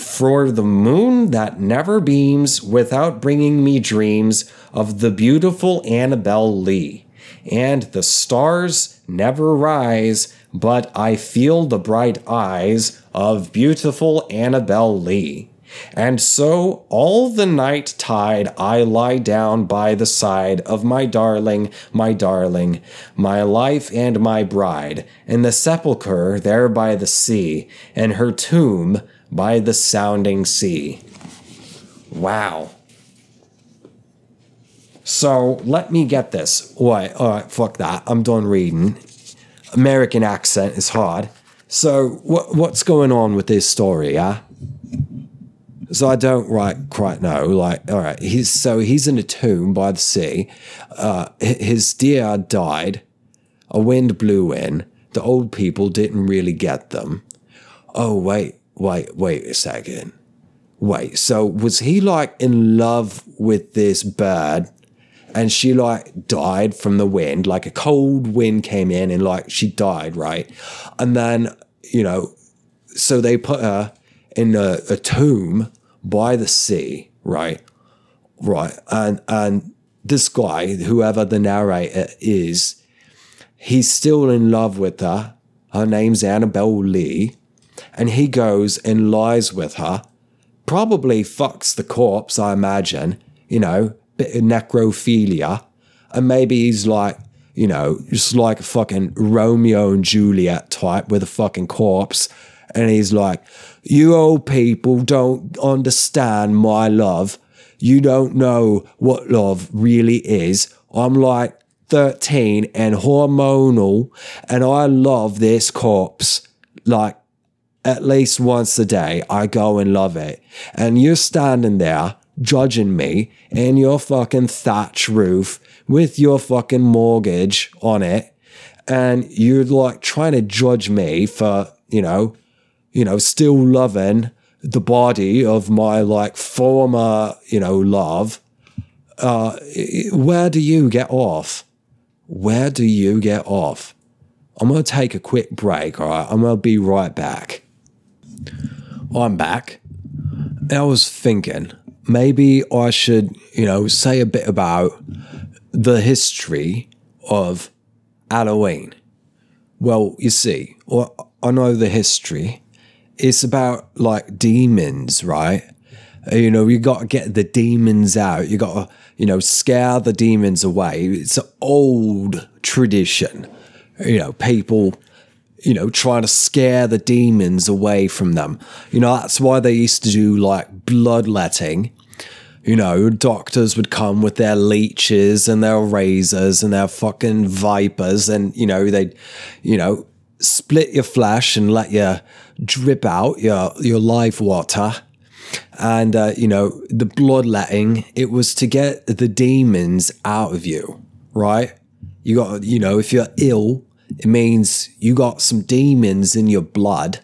For the moon that never beams without bringing me dreams of the beautiful Annabel Lee, and the stars never rise, but I feel the bright eyes of beautiful Annabel Lee. And so all the night tide I lie down by the side of my darling, my darling, my life and my bride, in the sepulchre there by the sea, and her tomb by the sounding sea. Wow. So let me get this. What? All right, fuck that. I'm done reading. American accent is hard. So what what's going on with this story, huh? So I don't right quite know. Like, all right, he's so he's in a tomb by the sea. Uh, his deer died. A wind blew in. The old people didn't really get them. Oh wait, wait, wait a second. Wait, so was he like in love with this bird and she like died from the wind? Like a cold wind came in and like she died, right? And then, you know, so they put her in a, a tomb by the sea, right? Right. And, and this guy, whoever the narrator is, he's still in love with her. Her name's Annabel Lee and he goes and lies with her, probably fucks the corpse, I imagine, you know, bit of necrophilia. And maybe he's like, you know, just like a fucking Romeo and Juliet type with a fucking corpse. And he's like, You old people don't understand my love. You don't know what love really is. I'm like 13 and hormonal, and I love this corpse. Like, at least once a day, I go and love it. And you're standing there judging me in your fucking thatch roof with your fucking mortgage on it. And you're like trying to judge me for, you know, you know, still loving the body of my like former, you know, love. Uh, where do you get off? Where do you get off? I'm going to take a quick break, all right? I'm going to be right back. Oh, I'm back. I was thinking maybe I should, you know, say a bit about the history of Halloween. Well, you see, well, I know the history. It's about like demons, right? Uh, you know, you got to get the demons out. You got to, you know, scare the demons away. It's an old tradition. You know, people you know, trying to scare the demons away from them. You know, that's why they used to do like bloodletting. You know, doctors would come with their leeches and their razors and their fucking vipers, and you know, they'd, you know, split your flesh and let you drip out your your live water. And, uh, you know, the bloodletting, it was to get the demons out of you, right? You got, you know, if you're ill, it means you got some demons in your blood.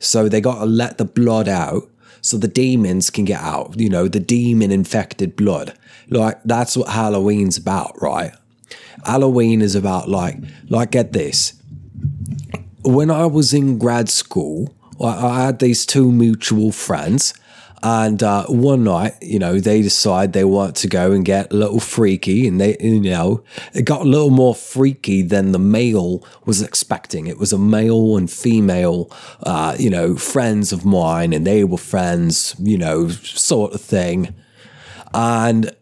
So they got to let the blood out so the demons can get out, you know, the demon infected blood. Like, that's what Halloween's about, right? Halloween is about, like, like, get this. When I was in grad school, I had these two mutual friends and uh, one night, you know, they decide they want to go and get a little freaky, and they, you know, it got a little more freaky than the male was expecting. It was a male and female, uh, you know, friends of mine, and they were friends, you know, sort of thing. And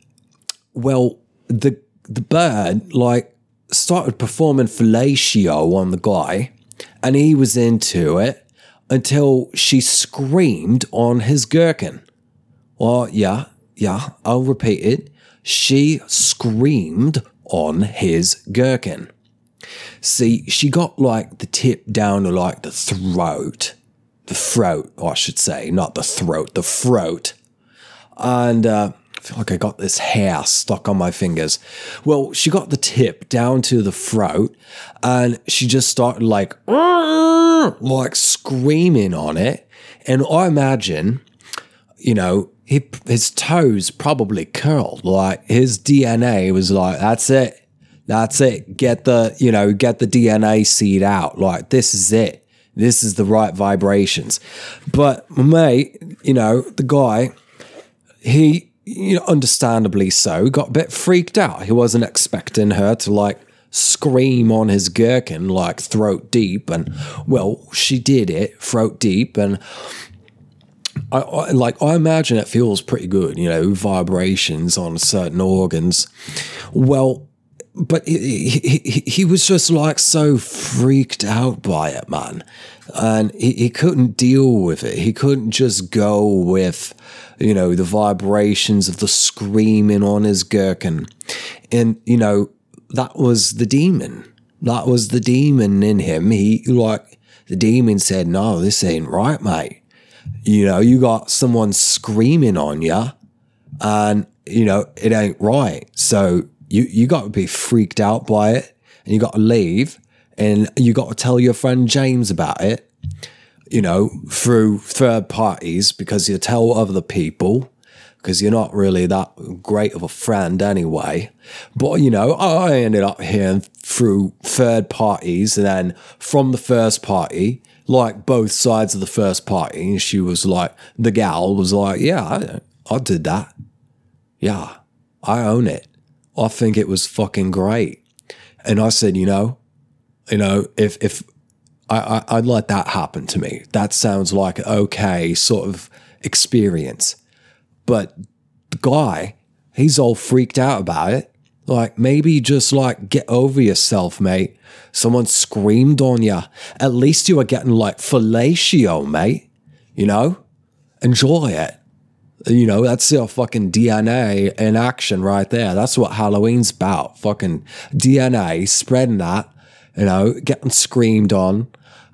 well, the the bird like started performing fellatio on the guy, and he was into it until she screamed on his gherkin. Well, yeah, yeah, I'll repeat it. She screamed on his gherkin. See, she got like the tip down to like the throat. The throat, I should say, not the throat, the throat. And uh, I feel like I got this hair stuck on my fingers. Well, she got the tip down to the throat and she just started like, [LAUGHS] like screaming on it. And I imagine, you know, he, his toes probably curled. Like his DNA was like, that's it. That's it. Get the, you know, get the DNA seed out. Like, this is it. This is the right vibrations. But mate, you know, the guy, he, you know, understandably so, got a bit freaked out. He wasn't expecting her to like scream on his gherkin like throat deep, and well, she did it throat deep, and I, I like I imagine it feels pretty good, you know, vibrations on certain organs. Well, but he, he, he was just like so freaked out by it, man. And he, he couldn't deal with it. He couldn't just go with you know, the vibrations of the screaming on his gherkin. And, you know, that was the demon. That was the demon in him. He, like, the demon said, No, this ain't right, mate. You know, you got someone screaming on you, and, you know, it ain't right. So you, you got to be freaked out by it, and you got to leave, and you got to tell your friend James about it you know, through third parties because you tell other people because you're not really that great of a friend anyway. But, you know, I ended up hearing through third parties and then from the first party, like both sides of the first party, and she was like, the gal was like, yeah, I, I did that. Yeah, I own it. I think it was fucking great. And I said, you know, you know, if if I, I, would let that happen to me. That sounds like okay sort of experience. But the guy, he's all freaked out about it. Like maybe just like get over yourself, mate. Someone screamed on you. At least you are getting like fellatio, mate. You know, enjoy it. You know, that's your fucking DNA in action right there. That's what Halloween's about. Fucking DNA, spreading that, you know, getting screamed on,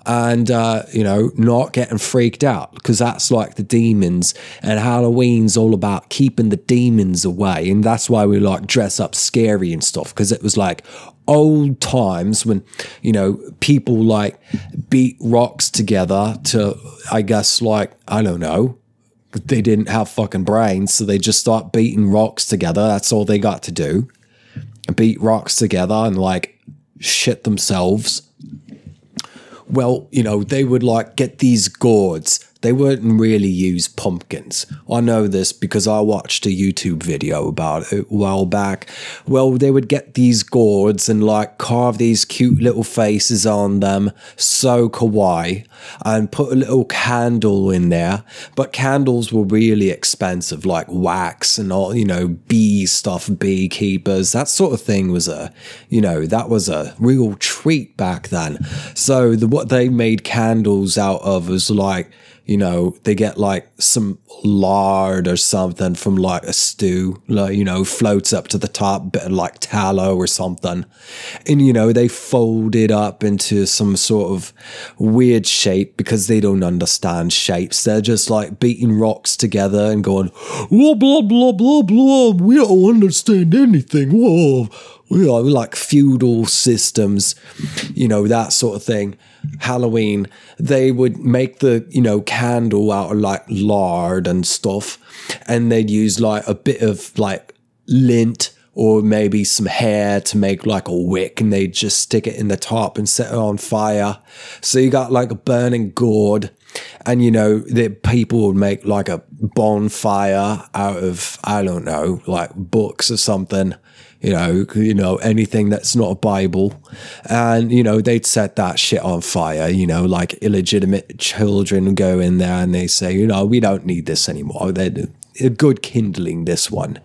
and uh, you know not getting freaked out because that's like the demons. And halloween's all about keeping the demons away and that's why we like dress up scary and stuff because it was like old times when you know people like beat rocks together to i guess like i don't know they didn't have fucking brains so they just start beating rocks together. That's all they got to do. Beat rocks together and like shit themselves well, you know, they would like get these gourds they wouldn't really use pumpkins. I know this because I watched a YouTube video about it a while back. Well, they would get these gourds and like carve these cute little faces on them, so kawaii, and put a little candle in there. But candles were really expensive, like wax and all, you know, bee stuff, beekeepers, that sort of thing was a, you know, that was a real treat back then. So the, what they made candles out of was like, you know, they get like some lard or something from like a stew, like, you know, floats up to the top, bit of like tallow or something. And, you know, they fold it up into some sort of weird shape because they don't understand shapes. They're just like beating rocks together and going, blah, blah, blah, blah, blah. We don't understand anything. Whoa you know, like feudal systems, you know, that sort of thing. Halloween, they would make the, you know, candle out of like lard and stuff. And they'd use like a bit of like lint or maybe some hair to make like a wick and they'd just stick it in the top and set it on fire. So you got like a burning gourd and you know the people would make like a bonfire out of I don't know like books or something you know, you know, anything that's not a Bible. And, you know, they'd set that shit on fire, you know, like illegitimate children go in there and they say, you know, we don't need this anymore. They're a good kindling, this one.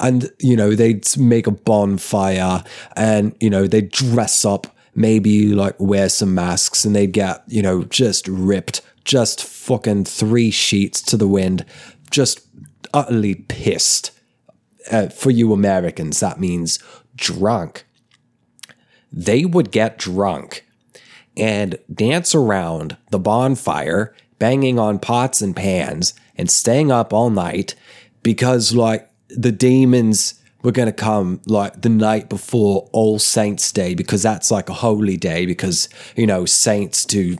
And, you know, they'd make a bonfire and, you know, they'd dress up, maybe like wear some masks and they'd get, you know, just ripped, just fucking three sheets to the wind, just utterly pissed uh, for you Americans, that means drunk. They would get drunk and dance around the bonfire, banging on pots and pans and staying up all night because, like, the demons were going to come like the night before All Saints Day because that's like a holy day because, you know, saints do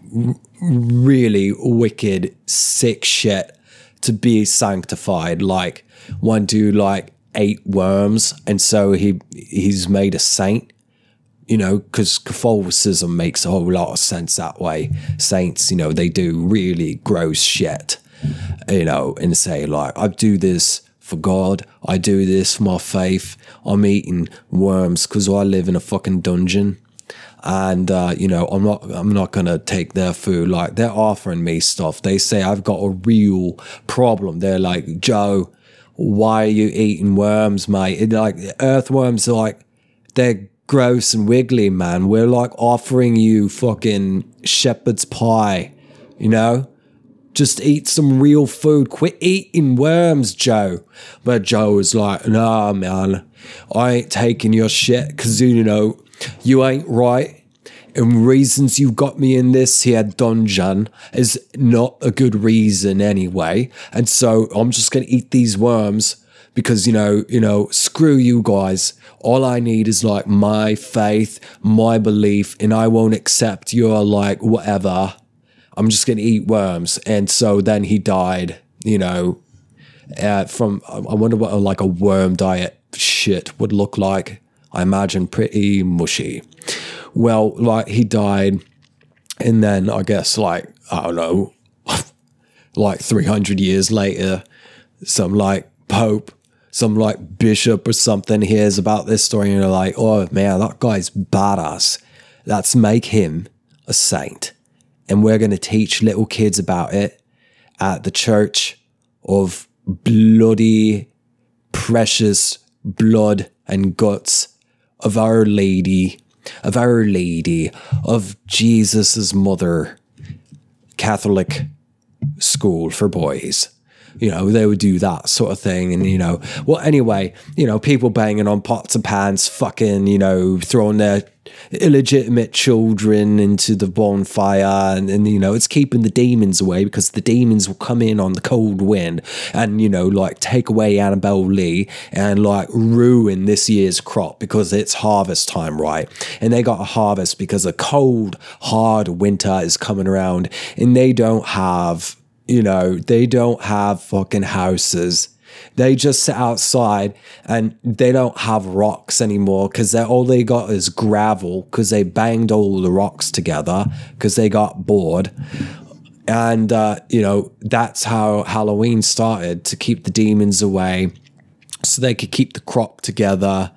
really wicked, sick shit to be sanctified. Like, one dude, like, ate worms, and so he he's made a saint. You know, because Catholicism makes a whole lot of sense that way. Saints, you know, they do really gross shit. You know, and say like, I do this for God. I do this for my faith. I'm eating worms because I live in a fucking dungeon and uh, you know i'm not i'm not gonna take their food like they're offering me stuff they say i've got a real problem they're like joe why are you eating worms, mate? It, like earthworms are like they're gross and wiggly, man. We're like offering you fucking shepherd's pie, you know? Just eat some real food. Quit eating worms, Joe. But Joe was like, nah, man, I ain't taking your shit because, you know, you ain't right and reasons you got me in this here dungeon is not a good reason anyway. And so I'm just going to eat these worms because, you know, you know, screw you guys. All I need is like my faith, my belief, and I won't accept your like whatever. I'm just going to eat worms. And so then he died, you know, uh, from, I wonder what a, like a worm diet shit would look like. I imagine pretty mushy well, like he died, and then I guess like I don't know, [LAUGHS] like three hundred years later, some like pope, some like bishop or something hears about this story, and they're like, oh man, that guy's badass. Let's make him a saint, and we're going to teach little kids about it at the church of bloody, precious blood and guts of Our Lady of Our Lady, of Jesus's mother, Catholic school for boys. You know, they would do that sort of thing. And, you know, well, anyway, you know, people banging on pots and pans, fucking, you know, throwing their illegitimate children into the bonfire and, and, you know it's keeping the demons away because the demons will come in on the cold wind and you know like take away annabel lee and like ruin this year's crop because it's harvest time right and they got a harvest because a cold hard winter is coming around and they don't have you know they don't have fucking houses they just sit outside and they don't have rocks anymore because all they got is gravel because they banged all the rocks together because they got bored. And, uh, you know, that's how Halloween started to keep the demons away so they could keep the crop together.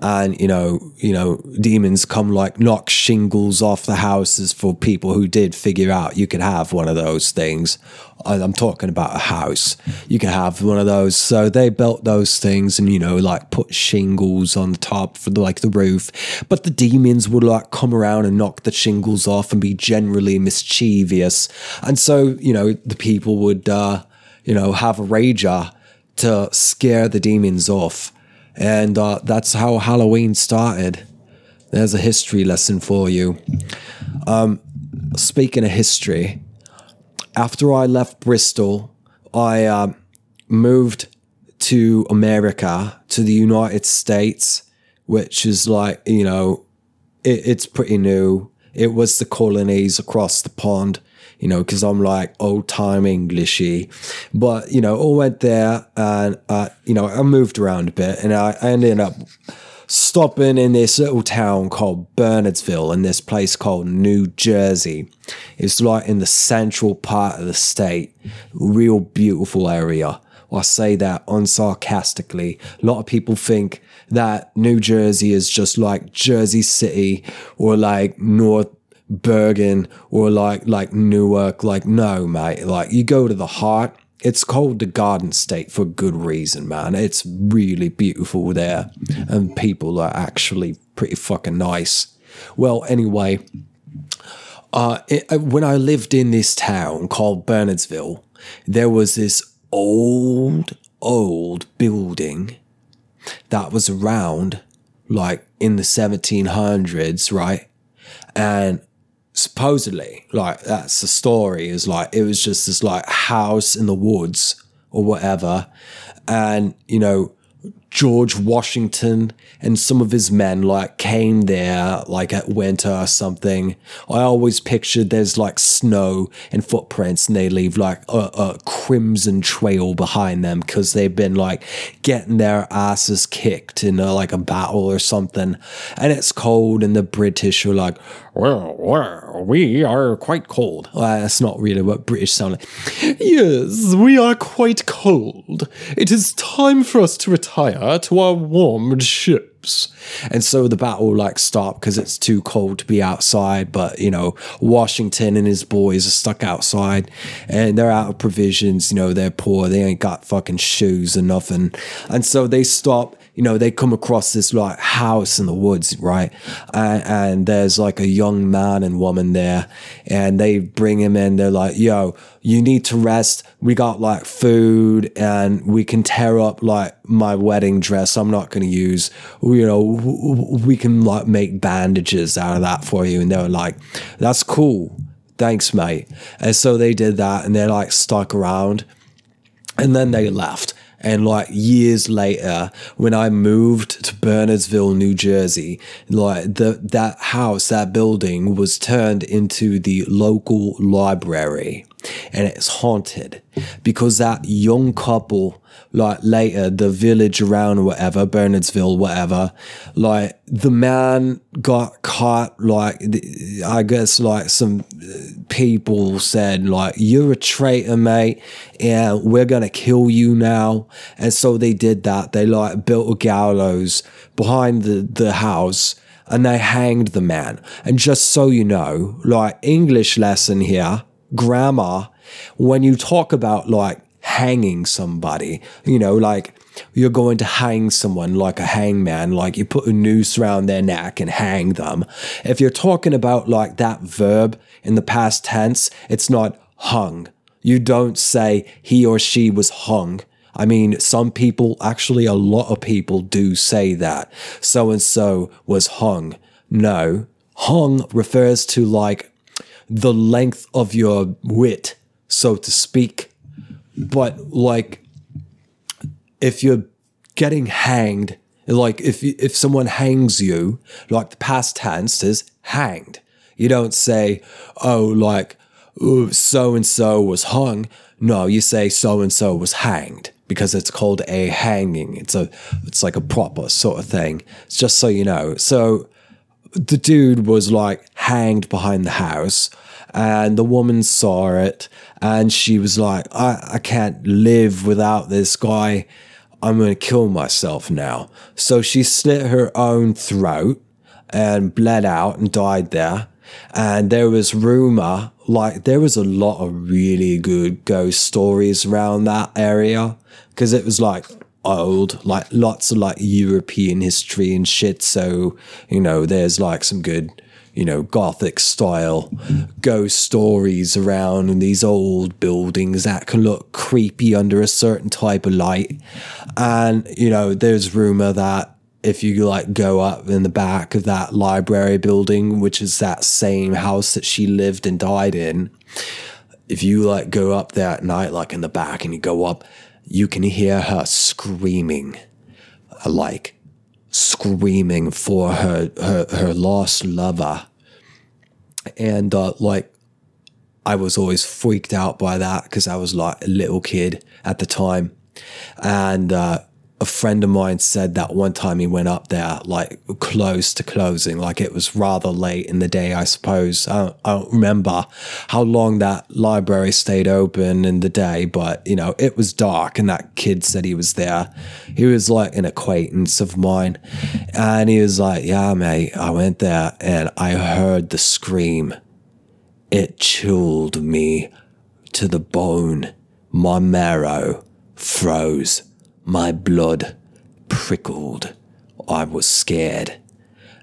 And you know you know demons come like knock shingles off the houses for people who did figure out you could have one of those things. I'm talking about a house. You could have one of those. So they built those things and you know like put shingles on the top for the, like the roof. But the demons would like come around and knock the shingles off and be generally mischievous. And so you know the people would uh you know have a rager to scare the demons off. And uh, that's how Halloween started. There's a history lesson for you. Um, speaking of history, after I left Bristol, I uh, moved to America, to the United States, which is like, you know, it, it's pretty new. It was the colonies across the pond you know, because I'm like old time Englishy. But, you know, all went there and, uh, you know, I moved around a bit and I, I ended up stopping in this little town called Bernardsville in this place called New Jersey. It's like in the central part of the state, real beautiful area. I say that unsarcastically. A lot of people think that New Jersey is just like Jersey City or like North Bergen or like like Newark. Like no, mate. Like you go to the heart. It's called the Garden State for good reason, man. It's really beautiful there, and people are actually pretty fucking nice. Well, anyway, uh, it, uh, when I lived in this town called Bernardsville, there was this old, old building that was around like in the 1700s, right? And supposedly, like that's the story, is like it was just this like house in the woods or whatever. And, you know, George Washington and some of his men like came there like at winter or something. I always pictured there's like snow and footprints and they leave like a, a crimson trail behind them because they've been like getting their asses kicked in a, like a battle or something. And it's cold and the British are like, well, well we are quite cold. Well, that's not really what British sound like. Yes, we are quite cold. It is time for us to retire to our warmed ships. And so the battle like stopped because it's too cold to be outside. But you know, Washington and his boys are stuck outside, and they're out of provisions. You know, they're poor. They ain't got fucking shoes or nothing. And so they stop you know, they come across this like house in the woods, right? And, and, there's like a young man and woman there, and they bring him in. They're like, yo, you need to rest. We got like food, and we can tear up like my wedding dress. I'm not going to use, you know, we can like make bandages out of that for you. And they were like, that's cool. Thanks, mate. And so they did that, and they're like stuck around. And then they left and like years later, when I moved to Bernardsville, New Jersey, like the that house, that building was turned into the local library and it's haunted because that young couple like later the village around whatever bernardsville whatever like the man got caught like i guess like some uh, people said like you're a traitor mate and we're gonna kill you now. And so they did that. They like built a gallows behind the, the house and they hanged the man. And just so you know like english lesson here grammar when you talk about like hanging somebody, you know, like you're going to hang someone like a hangman, like you put a noose around their neck and hang them. If you're talking about like that verb in the past tense, it's not hung. You don't say he or she was hung. I mean, some people, actually, a lot of people do say that. So and so was hung. No, hung refers to like the length of your wit, so to speak. But like, if you're getting hanged, like if if someone hangs you, like the past tense is hanged. You don't say, oh, like so and so was hung. No, you say so and so was hanged because it's called a hanging. It's a it's like a proper sort of thing. It's just so you know. So the dude was like hanged behind the house and the woman saw it and she was like I, I can't live without this guy I'm going to kill myself now. So she slit her own throat and bled out and died there. And there was rumor, like there was a lot of really good ghost stories around that area because it was like old, like lots of like European history and shit. So, you know, there's like some good, you know, gothic style ghost stories around in these old buildings that can look creepy under a certain type of light. And, you know, there's rumor that if you like go up in the back of that library building, which is that same house that she lived and died in, if you like go up there at night, like in the back, and you go up, you can hear her screaming, like screaming for her her her lost lover, and uh, like I was always freaked out by that because I was like a little kid at the time, and. Uh, a friend of mine said that one time he went up there like close to closing, like it was rather late in the day, I suppose. I don't, I don't, remember how long that library stayed open in the day, but you know, it was dark and that kid said he was there. He was like an acquaintance of mine. And he was like, Yeah, mate, I went there and I heard the scream. It chilled me to the bone. My marrow froze my blood prickled. I was scared.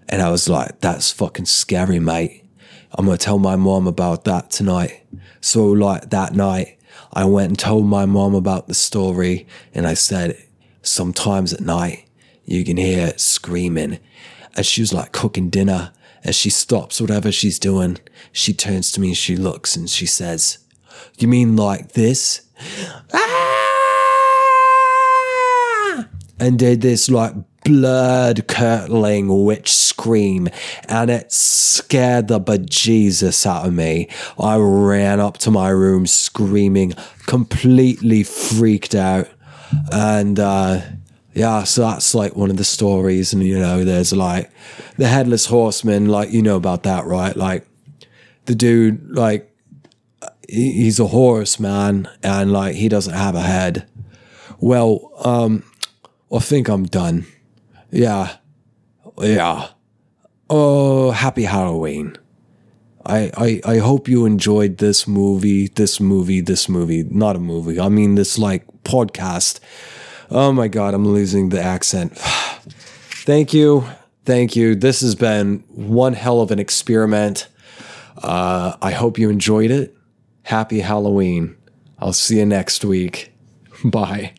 And I was like, that's fucking scary, mate. I'm going to tell my mom about that tonight. So, like, that night, I went and told my mom about the story. And I said, sometimes at night, you can hear screaming. And she was like cooking dinner. As she stops whatever she's doing, she turns to me, she looks, and she says, You mean like this? Ah! And did this like blood curdling witch scream and it scared the bejesus out of me. I ran up to my room screaming, completely freaked out. And uh, yeah, so that's like one of the stories. And you know, there's like the headless horseman, like you know about that, right? Like the dude, like he's a horse man and like he doesn't have a head. Well, um, I think I'm done. Yeah. Yeah. Oh, happy Halloween. I, I, I hope you enjoyed this movie, this movie, this movie. Not a movie. I mean, this like podcast. Oh my God, I'm losing the accent. [SIGHS] Thank you. Thank you. This has been one hell of an experiment. Uh, I hope you enjoyed it. Happy Halloween. I'll see you next week. [LAUGHS] Bye.